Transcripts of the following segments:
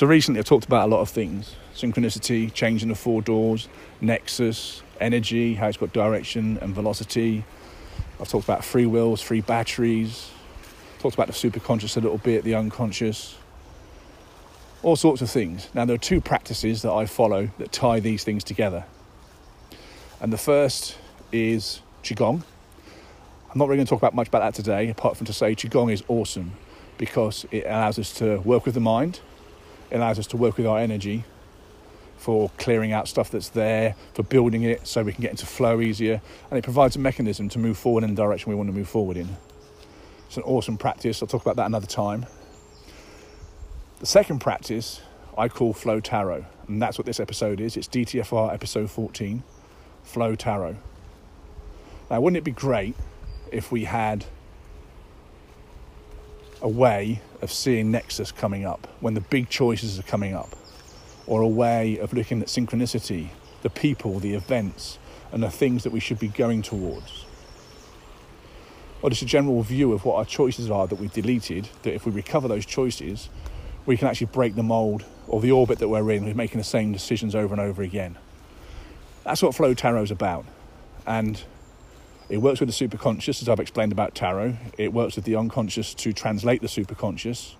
So recently I've talked about a lot of things synchronicity, changing the four doors, nexus, energy, how it's got direction and velocity. I've talked about free wills, free batteries, talked about the superconscious a little bit, the unconscious, all sorts of things. Now, there are two practices that I follow that tie these things together. And the first is Qigong. I'm not really going to talk about much about that today, apart from to say Qigong is awesome because it allows us to work with the mind, allows us to work with our energy for clearing out stuff that's there, for building it so we can get into flow easier, and it provides a mechanism to move forward in the direction we want to move forward in. It's an awesome practice. I'll talk about that another time. The second practice I call Flow Tarot, and that's what this episode is. It's DTFR episode 14, Flow Tarot. Now, wouldn't it be great if we had a way of seeing Nexus coming up when the big choices are coming up, or a way of looking at synchronicity, the people, the events, and the things that we should be going towards? Or just a general view of what our choices are that we've deleted, that if we recover those choices, we can actually break the mold or the orbit that we're in we're making the same decisions over and over again. That's what Flow Tarot is about. And it works with the superconscious, as I've explained about tarot. It works with the unconscious to translate the superconscious,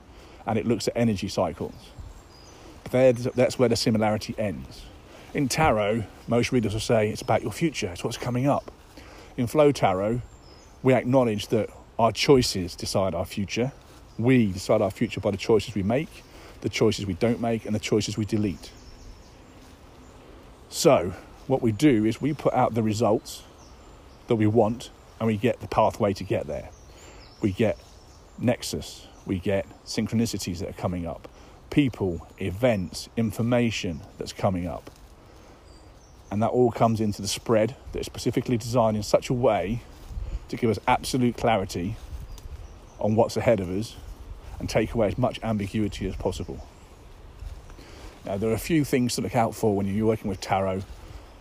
and it looks at energy cycles. But that's where the similarity ends. In tarot, most readers will say it's about your future, it's what's coming up. In Flow Tarot, we acknowledge that our choices decide our future, we decide our future by the choices we make, the choices we don't make, and the choices we delete. So, what we do is we put out the results that we want and we get the pathway to get there. We get nexus, we get synchronicities that are coming up, people, events, information that's coming up. And that all comes into the spread that is specifically designed in such a way to give us absolute clarity on what's ahead of us and take away as much ambiguity as possible. Now, there are a few things to look out for when you're working with tarot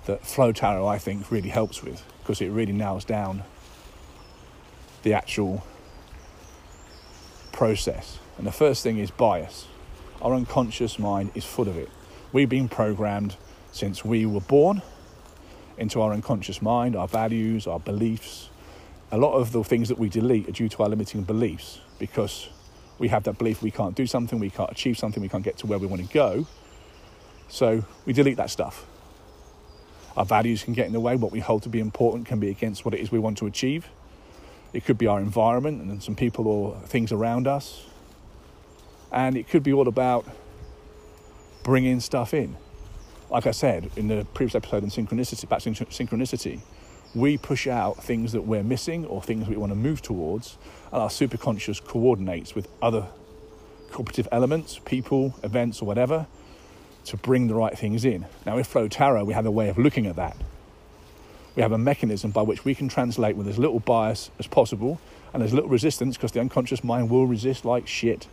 that Flow Tarot, I think, really helps with because it really nails down the actual process. And the first thing is bias. Our unconscious mind is full of it. We've been programmed since we were born into our unconscious mind, our values, our beliefs. A lot of the things that we delete are due to our limiting beliefs because we have that belief we can't do something, we can't achieve something, we can't get to where we want to go. So we delete that stuff. Our values can get in the way. What we hold to be important can be against what it is we want to achieve. It could be our environment and some people or things around us. And it could be all about bringing stuff in. Like I said in the previous episode on synchronicity, back to synchronicity, we push out things that we're missing or things we want to move towards, and our superconscious coordinates with other cooperative elements, people, events, or whatever to bring the right things in. Now, with Flow Tarot, we have a way of looking at that. We have a mechanism by which we can translate with as little bias as possible and as little resistance because the unconscious mind will resist like shit.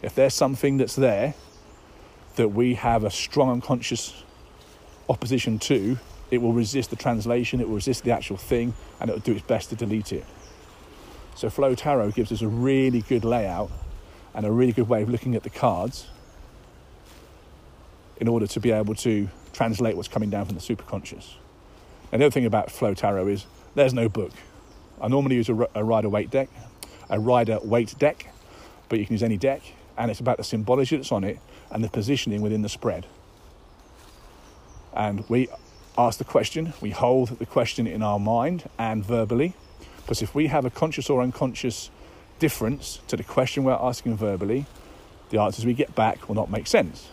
If there's something that's there that we have a strong unconscious opposition to, it will resist the translation, it will resist the actual thing, and it will do its best to delete it. So, Flow Tarot gives us a really good layout and a really good way of looking at the cards in order to be able to translate what's coming down from the superconscious. And the other thing about Flow Tarot is there's no book. I normally use a, a Rider Waite deck, a Rider Waite deck, but you can use any deck, and it's about the symbology that's on it and the positioning within the spread. And we ask the question, we hold the question in our mind and verbally, because if we have a conscious or unconscious difference to the question we're asking verbally, the answers we get back will not make sense.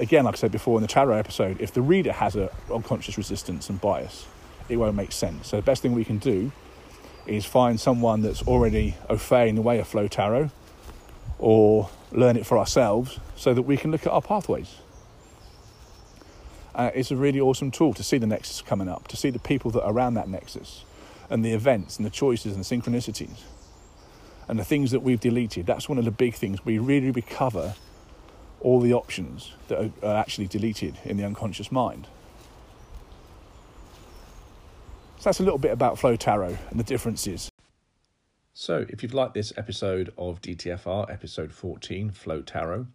Again, like I said before in the tarot episode, if the reader has an unconscious resistance and bias, it won't make sense. So the best thing we can do is find someone that's already au fait in the way of flow tarot or learn it for ourselves so that we can look at our pathways uh, it's a really awesome tool to see the nexus coming up, to see the people that are around that nexus, and the events and the choices and the synchronicities, and the things that we've deleted. That's one of the big things. We really recover all the options that are, actually deleted in the unconscious mind. So that's a little bit about Flow Tarot and the differences. So, if you've liked this episode of DTFR, episode 14, Flow Tarot,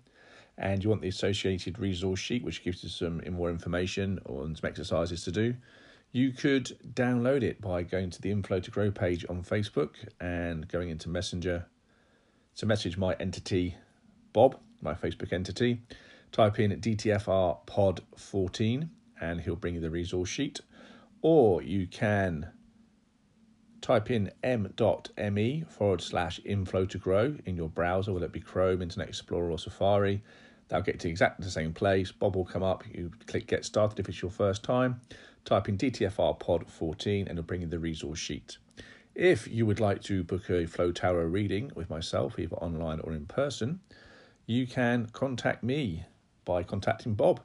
and you want the associated resource sheet, which gives you some more information or some exercises to do, you could download it by going to the Inflow to Grow page on Facebook and going into Messenger to message my entity, Bob, my Facebook entity. Type in DTFR Pod 14 and he'll bring you the resource sheet. Or you can type in m.me forward slash inflow to grow in your browser, whether it be Chrome, Internet Explorer, or Safari. That'll get to exactly the same place. Bob will come up. You click Get Started if it's your first time. Type in DTFR Pod 14 and it'll bring you the resource sheet. If you would like to book a Flow Tarot reading with myself, either online or in person, you can contact me by contacting Bob.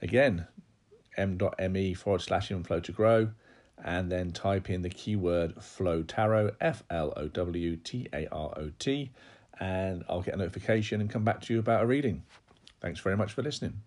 Again, m.me forward slash inflow to grow and then type in the keyword flow tarot F L O W T A R O T and I'll get a notification and come back to you about a reading. Thanks very much for listening.